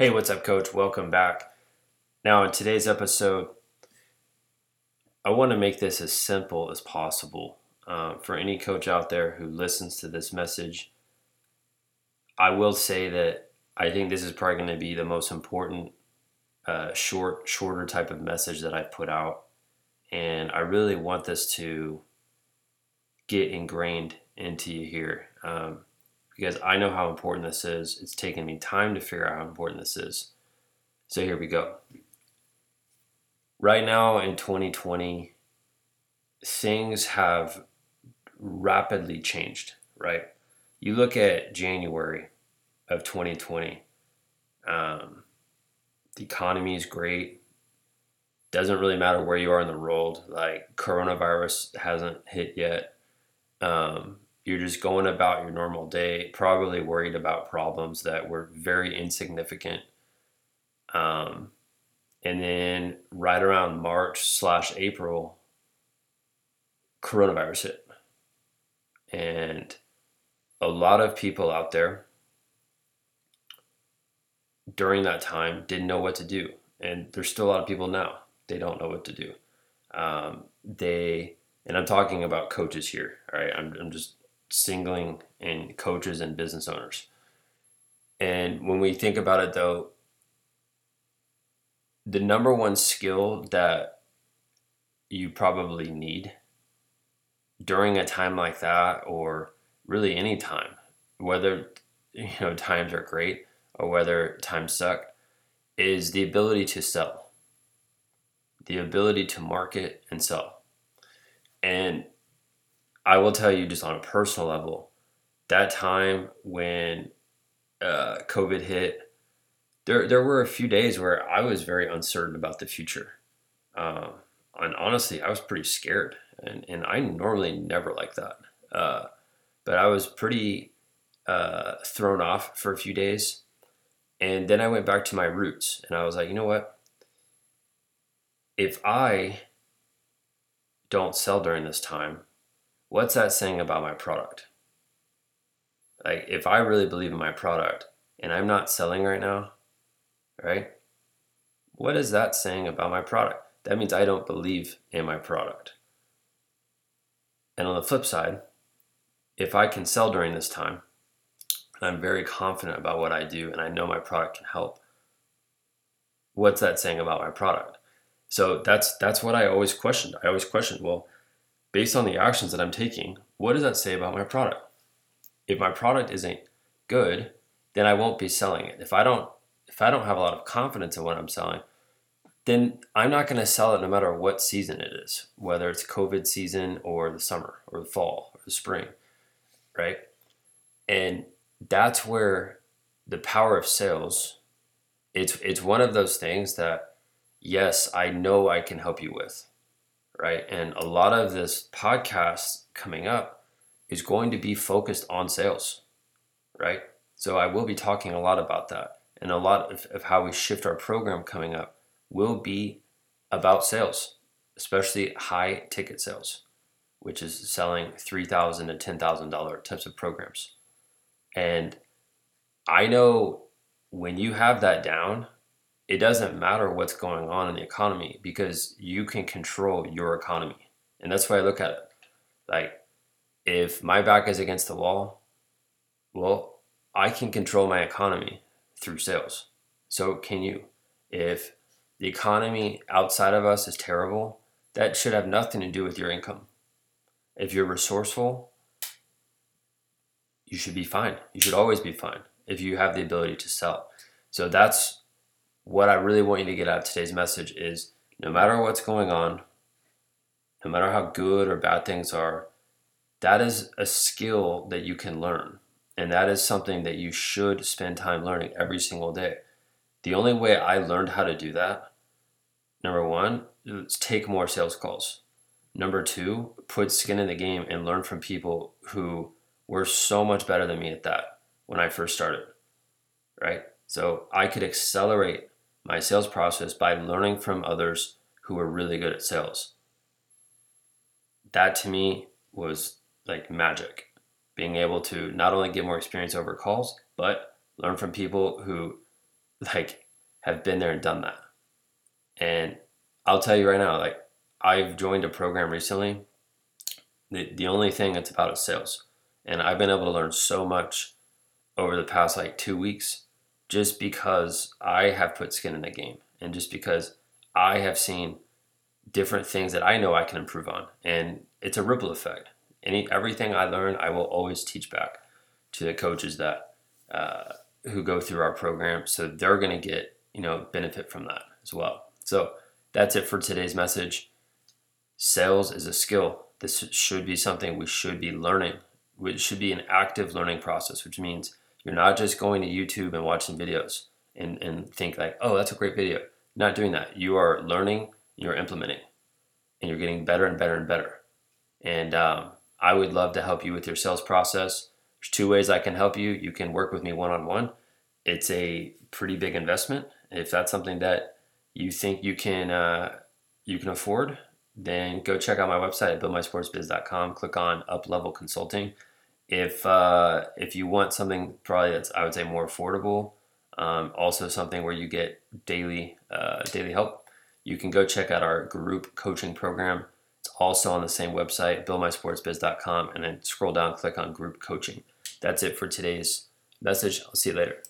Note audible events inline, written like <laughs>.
Hey, what's up, coach? Welcome back. Now, in today's episode, I want to make this as simple as possible uh, for any coach out there who listens to this message. I will say that I think this is probably going to be the most important, uh, short, shorter type of message that I put out, and I really want this to get ingrained into you here. Um, because I know how important this is. It's taken me time to figure out how important this is. So here we go. Right now in 2020, things have rapidly changed, right? You look at January of 2020, um, the economy is great. Doesn't really matter where you are in the world. Like coronavirus hasn't hit yet. Um, you're just going about your normal day, probably worried about problems that were very insignificant. Um, and then right around March slash April, coronavirus hit. And a lot of people out there during that time didn't know what to do. And there's still a lot of people now, they don't know what to do. Um, they, and I'm talking about coaches here, all right? I'm, I'm just singling and coaches and business owners. And when we think about it, though, the number one skill that you probably need during a time like that, or really any time, whether you know times are great or whether times suck, is the ability to sell, the ability to market and sell. And I will tell you just on a personal level, that time when uh, COVID hit, there there were a few days where I was very uncertain about the future, uh, and honestly, I was pretty scared, and and I normally never like that, uh, but I was pretty uh, thrown off for a few days, and then I went back to my roots, and I was like, you know what, if I don't sell during this time what's that saying about my product? Like, if I really believe in my product and I'm not selling right now, right? What is that saying about my product? That means I don't believe in my product. And on the flip side, if I can sell during this time, and I'm very confident about what I do and I know my product can help, what's that saying about my product? So that's that's what I always questioned. I always questioned, well, based on the actions that I'm taking, what does that say about my product? If my product isn't good, then I won't be selling it. If I don't if I don't have a lot of confidence in what I'm selling, then I'm not going to sell it no matter what season it is, whether it's COVID season or the summer or the fall or the spring, right? And that's where the power of sales it's it's one of those things that yes, I know I can help you with right? And a lot of this podcast coming up is going to be focused on sales, right? So I will be talking a lot about that. And a lot of, of how we shift our program coming up will be about sales, especially high ticket sales, which is selling 3,000 to $10,000 types of programs. And I know when you have that down, it doesn't matter what's going on in the economy because you can control your economy. And that's why I look at it. Like, if my back is against the wall, well, I can control my economy through sales. So can you. If the economy outside of us is terrible, that should have nothing to do with your income. If you're resourceful, you should be fine. You should always be fine if you have the ability to sell. So that's what I really want you to get out of today's message is no matter what's going on, no matter how good or bad things are, that is a skill that you can learn. And that is something that you should spend time learning every single day. The only way I learned how to do that, number one, is take more sales calls. Number two, put skin in the game and learn from people who were so much better than me at that when I first started. Right? So I could accelerate my sales process by learning from others who were really good at sales. That to me was like magic. Being able to not only get more experience over calls, but learn from people who <laughs> like have been there and done that. And I'll tell you right now, like I've joined a program recently. The the only thing that's about is sales. And I've been able to learn so much over the past like two weeks just because I have put skin in the game and just because I have seen different things that I know I can improve on. And it's a ripple effect. Any everything I learn, I will always teach back to the coaches that uh, who go through our program, so they're going to get you know benefit from that as well. So that's it for today's message. Sales is a skill. This should be something we should be learning. It should be an active learning process, which means you're not just going to YouTube and watching videos and, and think like, oh, that's a great video. Not doing that. You are learning, you're implementing, and you're getting better and better and better. And um, I would love to help you with your sales process. There's two ways I can help you. You can work with me one on one. It's a pretty big investment. If that's something that you think you can uh, you can afford, then go check out my website at buildmysportsbiz.com. Click on Up Level Consulting. If uh, if you want something probably that's I would say more affordable, um, also something where you get daily uh, daily help, you can go check out our group coaching program. It's also on the same website, buildmysportsbiz.com, and then scroll down, click on group coaching. That's it for today's message. I'll see you later.